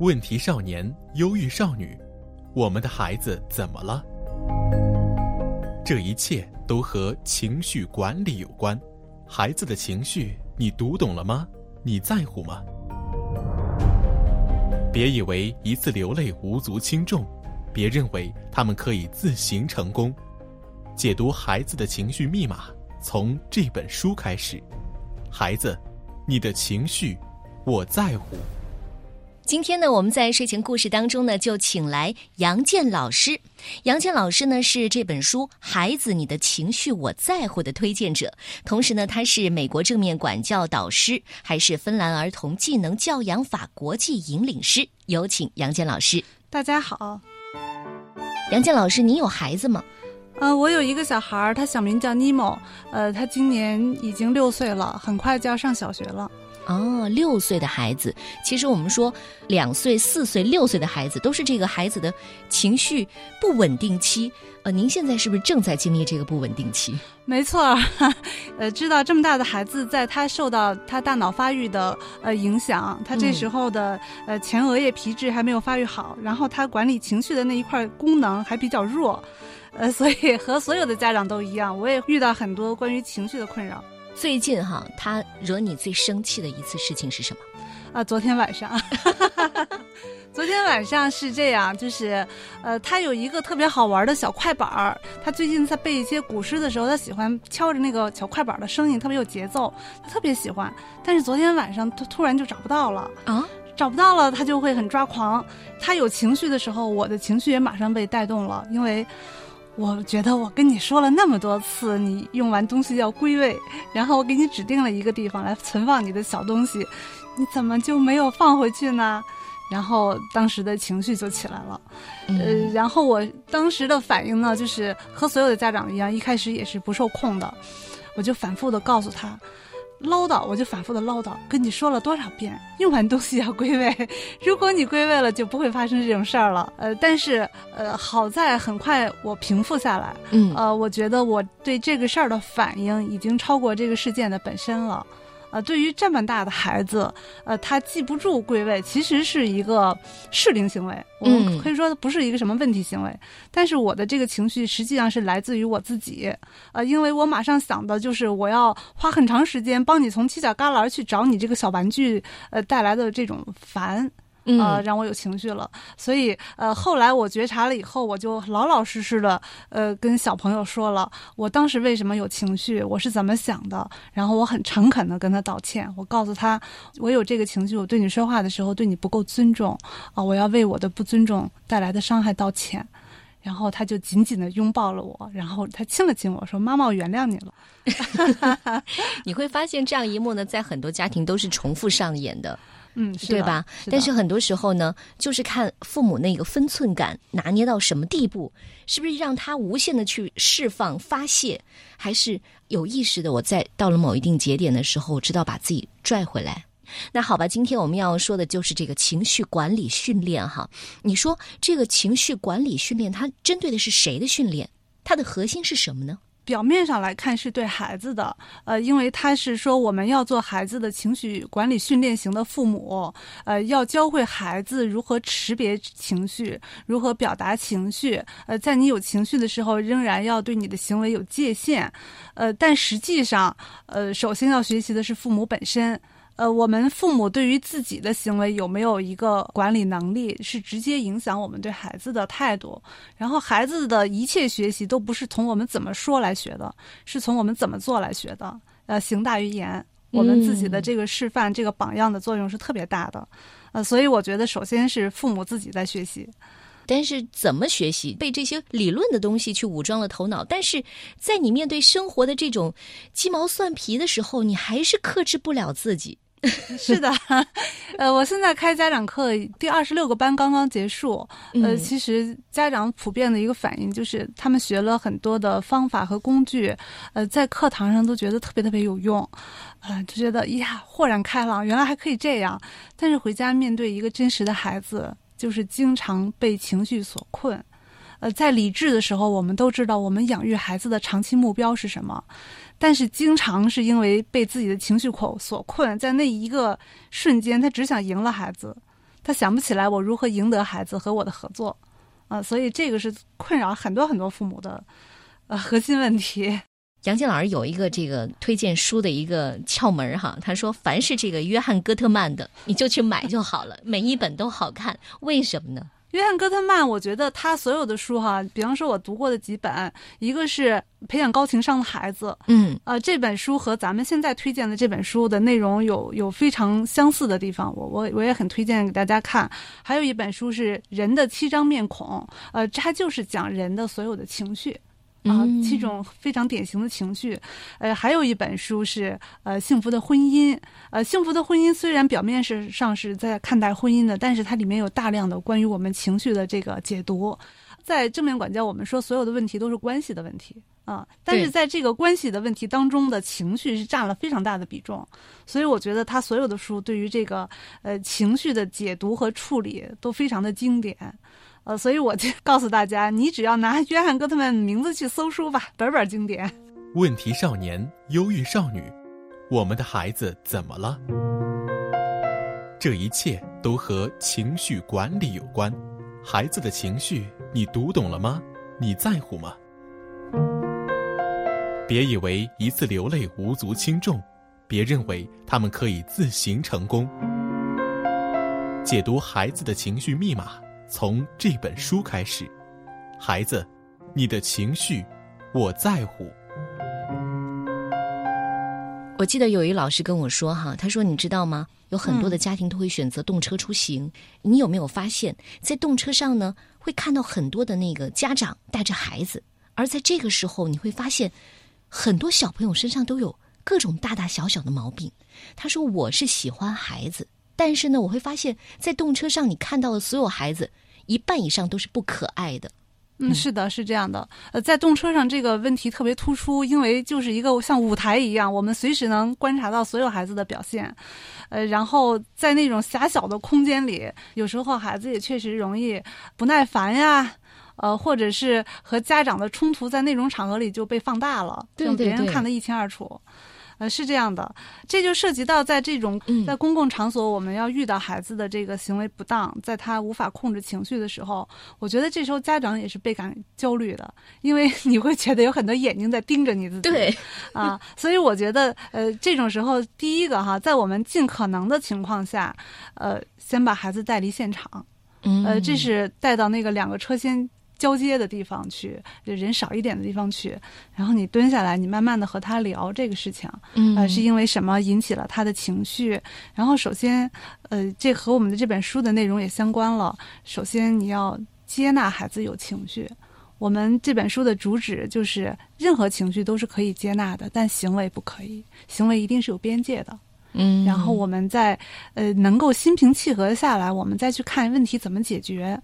问题少年、忧郁少女，我们的孩子怎么了？这一切都和情绪管理有关。孩子的情绪，你读懂了吗？你在乎吗？别以为一次流泪无足轻重，别认为他们可以自行成功。解读孩子的情绪密码，从这本书开始。孩子，你的情绪，我在乎。今天呢，我们在睡前故事当中呢，就请来杨健老师。杨健老师呢是这本书《孩子，你的情绪我在乎》的推荐者，同时呢，他是美国正面管教导师，还是芬兰儿童技能教养法国际引领师。有请杨健老师。大家好，杨健老师，你有孩子吗？呃，我有一个小孩儿，他小名叫尼莫，呃，他今年已经六岁了，很快就要上小学了。哦，六岁的孩子，其实我们说两岁、四岁、六岁的孩子都是这个孩子的情绪不稳定期。呃，您现在是不是正在经历这个不稳定期？没错，呃，知道这么大的孩子，在他受到他大脑发育的呃影响，他这时候的呃前额叶皮质还没有发育好，然后他管理情绪的那一块功能还比较弱。呃，所以和所有的家长都一样，我也遇到很多关于情绪的困扰。最近哈，他惹你最生气的一次事情是什么？啊，昨天晚上，昨天晚上是这样，就是，呃，他有一个特别好玩的小快板儿，他最近在背一些古诗的时候，他喜欢敲着那个小快板的声音，特别有节奏，他特别喜欢。但是昨天晚上他突然就找不到了啊，找不到了，他就会很抓狂。他有情绪的时候，我的情绪也马上被带动了，因为。我觉得我跟你说了那么多次，你用完东西要归位，然后我给你指定了一个地方来存放你的小东西，你怎么就没有放回去呢？然后当时的情绪就起来了，呃，然后我当时的反应呢，就是和所有的家长一样，一开始也是不受控的，我就反复的告诉他。唠叨，我就反复的唠叨，跟你说了多少遍，用完东西要归位。如果你归位了，就不会发生这种事儿了。呃，但是呃，好在很快我平复下来。嗯，呃，我觉得我对这个事儿的反应已经超过这个事件的本身了。呃，对于这么大的孩子，呃，他记不住归位，其实是一个适龄行为。我们可以说不是一个什么问题行为。但是我的这个情绪实际上是来自于我自己。呃，因为我马上想的就是我要花很长时间帮你从犄角旮旯去找你这个小玩具，呃，带来的这种烦。呃，让我有情绪了，所以呃，后来我觉察了以后，我就老老实实的呃跟小朋友说了，我当时为什么有情绪，我是怎么想的，然后我很诚恳的跟他道歉，我告诉他，我有这个情绪，我对你说话的时候对你不够尊重啊，我要为我的不尊重带来的伤害道歉，然后他就紧紧的拥抱了我，然后他亲了亲我说，妈妈，我原谅你了。你会发现这样一幕呢，在很多家庭都是重复上演的。嗯，对吧？但是很多时候呢，就是看父母那个分寸感拿捏到什么地步，是不是让他无限的去释放发泄，还是有意识的？我在到了某一定节点的时候，知道把自己拽回来。那好吧，今天我们要说的就是这个情绪管理训练哈。你说这个情绪管理训练，它针对的是谁的训练？它的核心是什么呢？表面上来看是对孩子的，呃，因为他是说我们要做孩子的情绪管理训练型的父母，呃，要教会孩子如何识别情绪，如何表达情绪，呃，在你有情绪的时候，仍然要对你的行为有界限，呃，但实际上，呃，首先要学习的是父母本身。呃，我们父母对于自己的行为有没有一个管理能力，是直接影响我们对孩子的态度。然后，孩子的一切学习都不是从我们怎么说来学的，是从我们怎么做来学的。呃，行大于言，我们自己的这个示范、这个榜样的作用是特别大的。呃，所以我觉得，首先是父母自己在学习。但是，怎么学习？被这些理论的东西去武装了头脑，但是在你面对生活的这种鸡毛蒜皮的时候，你还是克制不了自己。是的，呃，我现在开家长课，第二十六个班刚刚结束。呃，其实家长普遍的一个反应就是，他们学了很多的方法和工具，呃，在课堂上都觉得特别特别有用，啊，就觉得呀，豁然开朗，原来还可以这样。但是回家面对一个真实的孩子，就是经常被情绪所困。呃，在理智的时候，我们都知道我们养育孩子的长期目标是什么。但是经常是因为被自己的情绪口所困，在那一个瞬间，他只想赢了孩子，他想不起来我如何赢得孩子和我的合作，啊，所以这个是困扰很多很多父母的呃核心问题。杨静老师有一个这个推荐书的一个窍门哈，他说凡是这个约翰戈特曼的，你就去买就好了，每一本都好看。为什么呢？约翰戈特曼，我觉得他所有的书哈，比方说我读过的几本，一个是培养高情商的孩子，嗯，呃，这本书和咱们现在推荐的这本书的内容有有非常相似的地方，我我我也很推荐给大家看。还有一本书是人的七张面孔，呃，它就是讲人的所有的情绪。啊，七种非常典型的情绪，呃，还有一本书是呃《幸福的婚姻》。呃，《幸福的婚姻》虽然表面是上是在看待婚姻的，但是它里面有大量的关于我们情绪的这个解读。在正面管教，我们说所有的问题都是关系的问题啊，但是在这个关系的问题当中的情绪是占了非常大的比重。所以我觉得他所有的书对于这个呃情绪的解读和处理都非常的经典。呃，所以我就告诉大家，你只要拿约翰·戈特曼名字去搜书吧，本本经典。问题少年、忧郁少女，我们的孩子怎么了？这一切都和情绪管理有关。孩子的情绪，你读懂了吗？你在乎吗？别以为一次流泪无足轻重，别认为他们可以自行成功。解读孩子的情绪密码。从这本书开始，孩子，你的情绪，我在乎。我记得有一老师跟我说哈，他说你知道吗？有很多的家庭都会选择动车出行。你有没有发现，在动车上呢，会看到很多的那个家长带着孩子，而在这个时候，你会发现很多小朋友身上都有各种大大小小的毛病。他说我是喜欢孩子。但是呢，我会发现，在动车上你看到的所有孩子，一半以上都是不可爱的。嗯，是的，是这样的。呃，在动车上这个问题特别突出，因为就是一个像舞台一样，我们随时能观察到所有孩子的表现。呃，然后在那种狭小的空间里，有时候孩子也确实容易不耐烦呀，呃，或者是和家长的冲突在那种场合里就被放大了，让别人看得一清二楚。呃，是这样的，这就涉及到在这种在公共场所，我们要遇到孩子的这个行为不当，在他无法控制情绪的时候，我觉得这时候家长也是倍感焦虑的，因为 你会觉得有很多眼睛在盯着你自己。对，啊，所以我觉得，呃，这种时候，第一个哈，在我们尽可能的情况下，呃，先把孩子带离现场，呃，这是带到那个两个车间。交接的地方去，就人少一点的地方去，然后你蹲下来，你慢慢的和他聊这个事情，呃，是因为什么引起了他的情绪？然后首先，呃，这和我们的这本书的内容也相关了。首先，你要接纳孩子有情绪。我们这本书的主旨就是，任何情绪都是可以接纳的，但行为不可以，行为一定是有边界的。嗯，然后我们再呃能够心平气和下来，我们再去看问题怎么解决。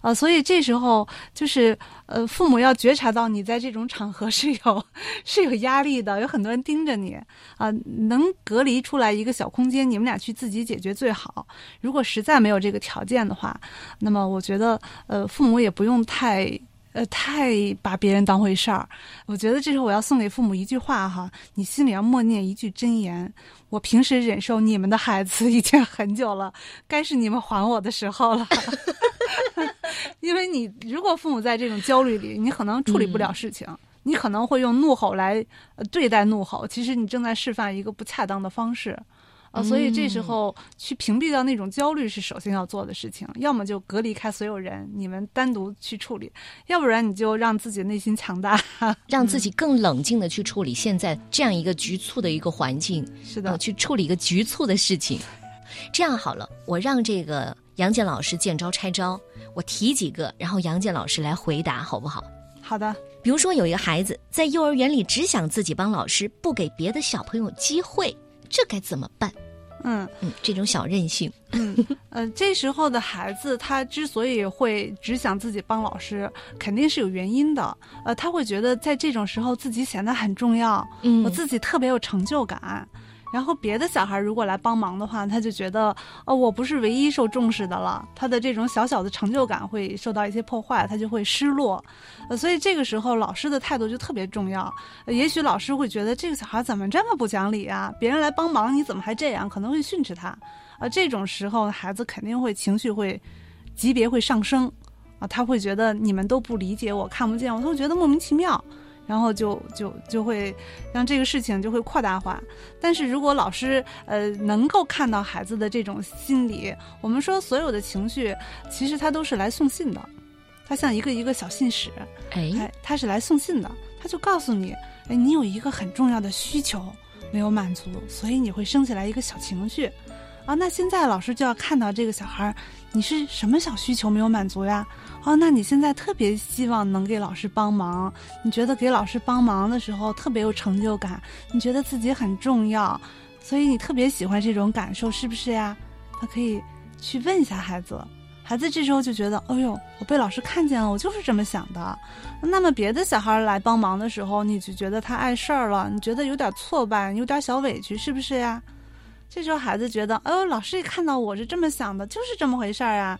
啊，所以这时候就是呃，父母要觉察到你在这种场合是有 是有压力的，有很多人盯着你啊，能隔离出来一个小空间，你们俩去自己解决最好。如果实在没有这个条件的话，那么我觉得呃，父母也不用太。呃，太把别人当回事儿，我觉得这时候我要送给父母一句话哈，你心里要默念一句真言：我平时忍受你们的孩子已经很久了，该是你们还我的时候了。因为你如果父母在这种焦虑里，你可能处理不了事情，你可能会用怒吼来对待怒吼，其实你正在示范一个不恰当的方式。啊，所以这时候去屏蔽掉那种焦虑是首先要做的事情，要么就隔离开所有人，你们单独去处理；要不然你就让自己内心强大，让自己更冷静的去处理现在这样一个局促的一个环境。是的，去处理一个局促的事情。这样好了，我让这个杨建老师见招拆招，我提几个，然后杨建老师来回答，好不好？好的。比如说有一个孩子在幼儿园里只想自己帮老师，不给别的小朋友机会，这该怎么办？嗯嗯，这种小任性，嗯呃，这时候的孩子他之所以会只想自己帮老师，肯定是有原因的。呃，他会觉得在这种时候自己显得很重要，嗯，我自己特别有成就感。然后别的小孩如果来帮忙的话，他就觉得哦，我不是唯一受重视的了，他的这种小小的成就感会受到一些破坏，他就会失落。呃，所以这个时候老师的态度就特别重要。也许老师会觉得这个小孩怎么这么不讲理啊？别人来帮忙，你怎么还这样？可能会训斥他。啊，这种时候孩子肯定会情绪会级别会上升，啊，他会觉得你们都不理解我，看不见我，他会觉得莫名其妙，然后就就就会让这个事情就会扩大化。但是如果老师呃能够看到孩子的这种心理，我们说所有的情绪其实他都是来送信的，他像一个一个小信使，哎，哎，他是来送信的，他就告诉你，哎，你有一个很重要的需求没有满足，所以你会升起来一个小情绪，啊，那现在老师就要看到这个小孩儿，你是什么小需求没有满足呀？哦，那你现在特别希望能给老师帮忙，你觉得给老师帮忙的时候特别有成就感，你觉得自己很重要，所以你特别喜欢这种感受，是不是呀？他可以去问一下孩子。孩子这时候就觉得，哎呦，我被老师看见了，我就是这么想的。那么别的小孩来帮忙的时候，你就觉得他碍事儿了，你觉得有点挫败，有点小委屈，是不是呀？这时候孩子觉得，哎呦，老师一看到我是这么想的，就是这么回事儿啊。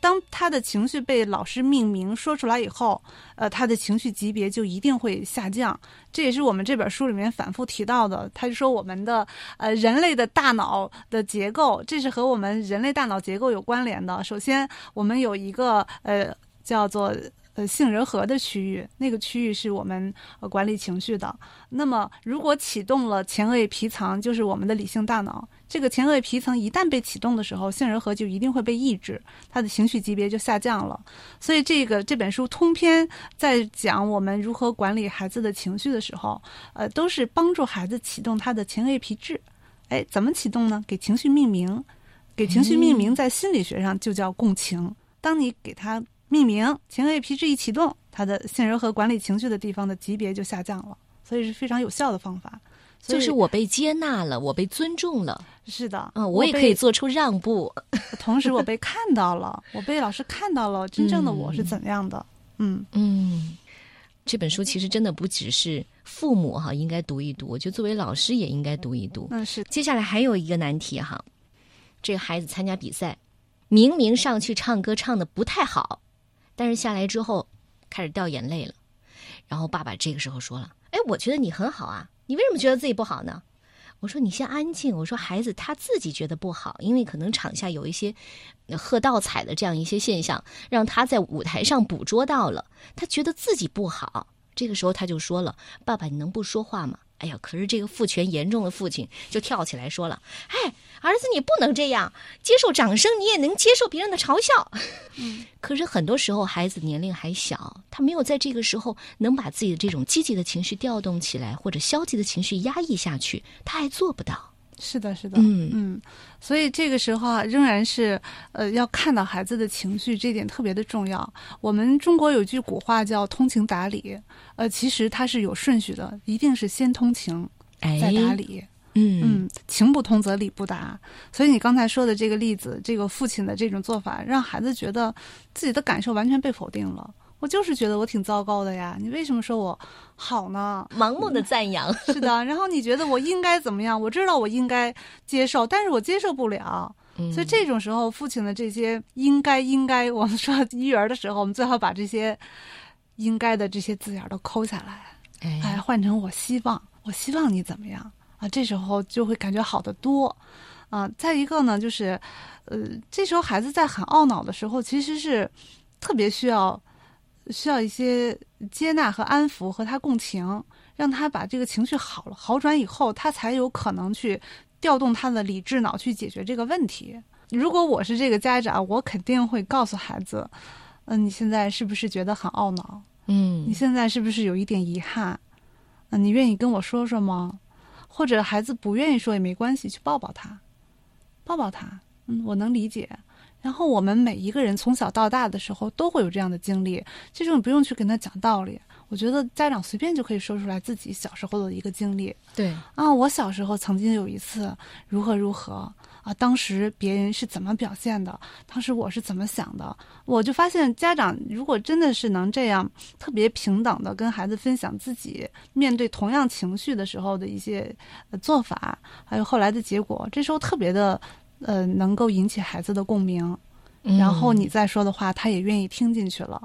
当他的情绪被老师命名说出来以后，呃，他的情绪级别就一定会下降。这也是我们这本书里面反复提到的。他就说我们的呃人类的大脑的结构，这是和我们人类大脑结构有关联的。首先，我们有一个呃叫做。呃，杏仁核的区域，那个区域是我们呃管理情绪的。那么，如果启动了前额叶皮层，就是我们的理性大脑。这个前额叶皮层一旦被启动的时候，杏仁核就一定会被抑制，它的情绪级别就下降了。所以，这个这本书通篇在讲我们如何管理孩子的情绪的时候，呃，都是帮助孩子启动他的前额叶皮质。哎，怎么启动呢？给情绪命名，给情绪命名，在心理学上就叫共情。当你给他。命名前额叶皮质一启动，它的杏仁核管理情绪的地方的级别就下降了，所以是非常有效的方法。就是我被接纳了，我被尊重了。是的，嗯，我也可以做出让步，同时我被看到了，我被老师看到了，真正的我是怎样的？嗯嗯，这本书其实真的不只是父母哈应该读一读，我觉得作为老师也应该读一读。嗯，是。接下来还有一个难题哈，这个孩子参加比赛，明明上去唱歌唱的不太好。但是下来之后，开始掉眼泪了，然后爸爸这个时候说了：“哎，我觉得你很好啊，你为什么觉得自己不好呢？”我说：“你先安静。”我说：“孩子他自己觉得不好，因为可能场下有一些喝倒彩的这样一些现象，让他在舞台上捕捉到了，他觉得自己不好。这个时候他就说了：‘爸爸，你能不说话吗？’哎呀，可是这个父权严重的父亲就跳起来说了：‘哎。’”儿子，你不能这样接受掌声，你也能接受别人的嘲笑。嗯，可是很多时候孩子年龄还小，他没有在这个时候能把自己的这种积极的情绪调动起来，或者消极的情绪压抑下去，他还做不到。是的，是的，嗯嗯，所以这个时候啊，仍然是呃要看到孩子的情绪，这点特别的重要。我们中国有句古话叫“通情达理”，呃，其实它是有顺序的，一定是先通情，再达理。嗯嗯，情不通则理不达，所以你刚才说的这个例子，这个父亲的这种做法，让孩子觉得自己的感受完全被否定了。我就是觉得我挺糟糕的呀，你为什么说我好呢？盲目的赞扬，是的。然后你觉得我应该怎么样？我知道我应该接受，但是我接受不了。所以这种时候，父亲的这些应该应该，我们说育儿的时候，我们最好把这些应该的这些字眼都抠下来，哎，换成我希望，我希望你怎么样。啊，这时候就会感觉好得多，啊，再一个呢，就是，呃，这时候孩子在很懊恼的时候，其实是特别需要需要一些接纳和安抚，和他共情，让他把这个情绪好了好转以后，他才有可能去调动他的理智脑去解决这个问题。如果我是这个家长，我肯定会告诉孩子，嗯，你现在是不是觉得很懊恼？嗯，你现在是不是有一点遗憾？嗯，你愿意跟我说说吗？或者孩子不愿意说也没关系，去抱抱他，抱抱他。嗯，我能理解。然后我们每一个人从小到大的时候都会有这样的经历，这种你不用去跟他讲道理。我觉得家长随便就可以说出来自己小时候的一个经历。对啊，我小时候曾经有一次如何如何。啊，当时别人是怎么表现的？当时我是怎么想的？我就发现，家长如果真的是能这样特别平等的跟孩子分享自己面对同样情绪的时候的一些做法，还有后来的结果，这时候特别的呃能够引起孩子的共鸣。然后你再说的话，他也愿意听进去了。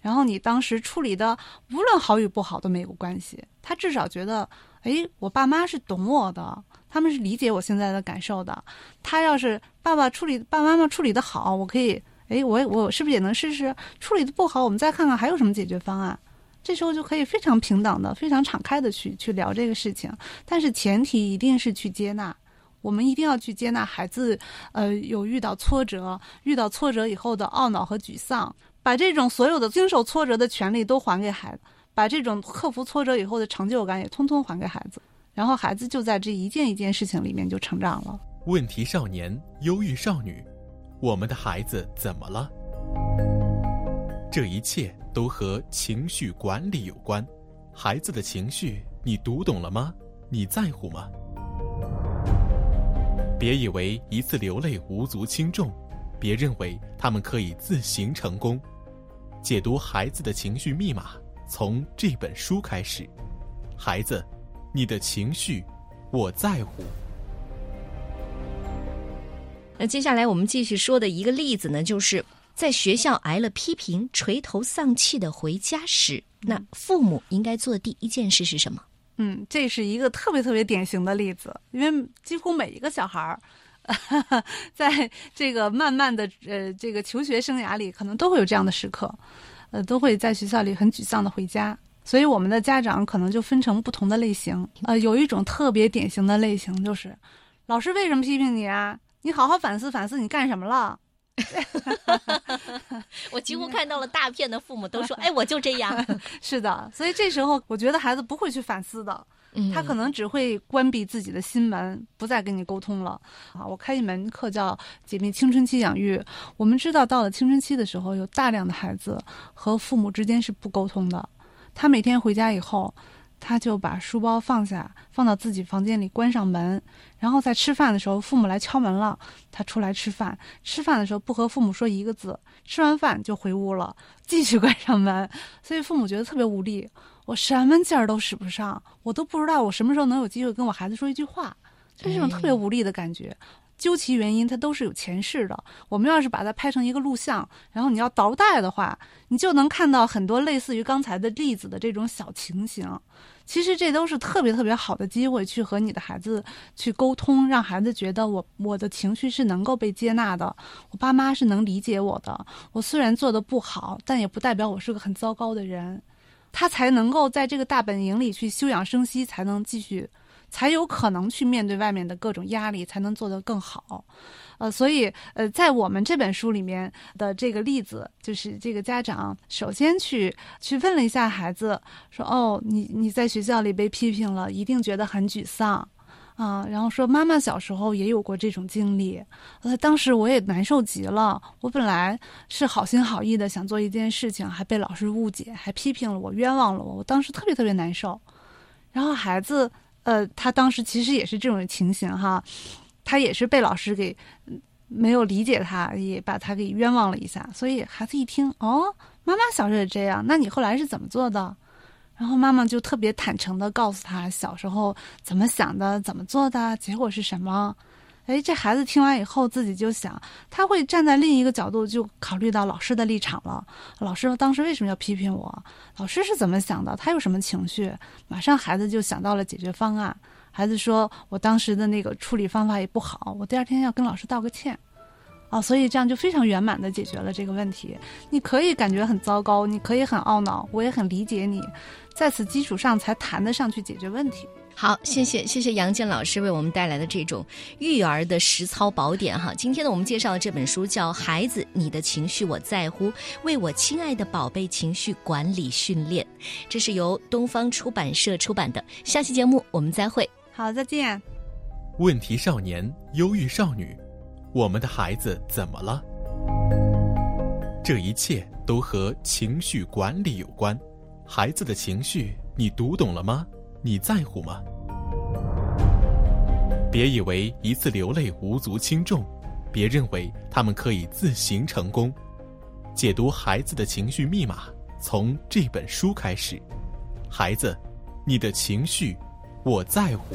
然后你当时处理的无论好与不好都没有关系，他至少觉得，哎，我爸妈是懂我的。他们是理解我现在的感受的。他要是爸爸处理，爸爸妈妈处理的好，我可以，哎，我我是不是也能试试？处理的不好，我们再看看还有什么解决方案。这时候就可以非常平等的、非常敞开的去去聊这个事情。但是前提一定是去接纳，我们一定要去接纳孩子，呃，有遇到挫折，遇到挫折以后的懊恼和沮丧，把这种所有的经受挫折的权利都还给孩子。把这种克服挫折以后的成就感也通通还给孩子，然后孩子就在这一件一件事情里面就成长了。问题少年、忧郁少女，我们的孩子怎么了？这一切都和情绪管理有关。孩子的情绪，你读懂了吗？你在乎吗？别以为一次流泪无足轻重，别认为他们可以自行成功。解读孩子的情绪密码。从这本书开始，孩子，你的情绪，我在乎。那接下来我们继续说的一个例子呢，就是在学校挨了批评、垂头丧气的回家时，那父母应该做的第一件事是什么？嗯，这是一个特别特别典型的例子，因为几乎每一个小孩儿，在这个漫漫的呃这个求学生涯里，可能都会有这样的时刻。呃，都会在学校里很沮丧的回家，所以我们的家长可能就分成不同的类型。呃，有一种特别典型的类型就是，老师为什么批评你啊？你好好反思反思，你干什么了？我几乎看到了大片的父母都说：“哎，我就这样。”是的，所以这时候我觉得孩子不会去反思的。他可能只会关闭自己的心门，不再跟你沟通了。啊，我开一门课叫《解密青春期养育》。我们知道，到了青春期的时候，有大量的孩子和父母之间是不沟通的。他每天回家以后，他就把书包放下，放到自己房间里，关上门。然后在吃饭的时候，父母来敲门了，他出来吃饭。吃饭的时候不和父母说一个字，吃完饭就回屋了，继续关上门。所以父母觉得特别无力。我什么劲儿都使不上，我都不知道我什么时候能有机会跟我孩子说一句话，就是这种特别无力的感觉。究其原因，它都是有前世的。我们要是把它拍成一个录像，然后你要倒带的话，你就能看到很多类似于刚才的例子的这种小情形。其实这都是特别特别好的机会，去和你的孩子去沟通，让孩子觉得我我的情绪是能够被接纳的，我爸妈是能理解我的。我虽然做的不好，但也不代表我是个很糟糕的人。他才能够在这个大本营里去休养生息，才能继续，才有可能去面对外面的各种压力，才能做得更好。呃，所以呃，在我们这本书里面的这个例子，就是这个家长首先去去问了一下孩子，说：“哦，你你在学校里被批评了，一定觉得很沮丧。”啊，然后说妈妈小时候也有过这种经历，呃，当时我也难受极了。我本来是好心好意的想做一件事情，还被老师误解，还批评了我，冤枉了我。我当时特别特别难受。然后孩子，呃，他当时其实也是这种情形哈，他也是被老师给没有理解他，也把他给冤枉了一下。所以孩子一听，哦，妈妈小时候也这样，那你后来是怎么做的？然后妈妈就特别坦诚的告诉他小时候怎么想的，怎么做的，结果是什么。哎，这孩子听完以后自己就想，他会站在另一个角度就考虑到老师的立场了。老师当时为什么要批评我？老师是怎么想的？他有什么情绪？马上孩子就想到了解决方案。孩子说：“我当时的那个处理方法也不好，我第二天要跟老师道个歉。”啊，所以这样就非常圆满的解决了这个问题。你可以感觉很糟糕，你可以很懊恼，我也很理解你。在此基础上才谈得上去解决问题。好，谢谢谢谢杨健老师为我们带来的这种育儿的实操宝典哈。今天呢，我们介绍的这本书叫《孩子，你的情绪我在乎》，为我亲爱的宝贝情绪管理训练，这是由东方出版社出版的。下期节目我们再会。好，再见。问题少年，忧郁少女，我们的孩子怎么了？这一切都和情绪管理有关。孩子的情绪，你读懂了吗？你在乎吗？别以为一次流泪无足轻重，别认为他们可以自行成功。解读孩子的情绪密码，从这本书开始。孩子，你的情绪，我在乎。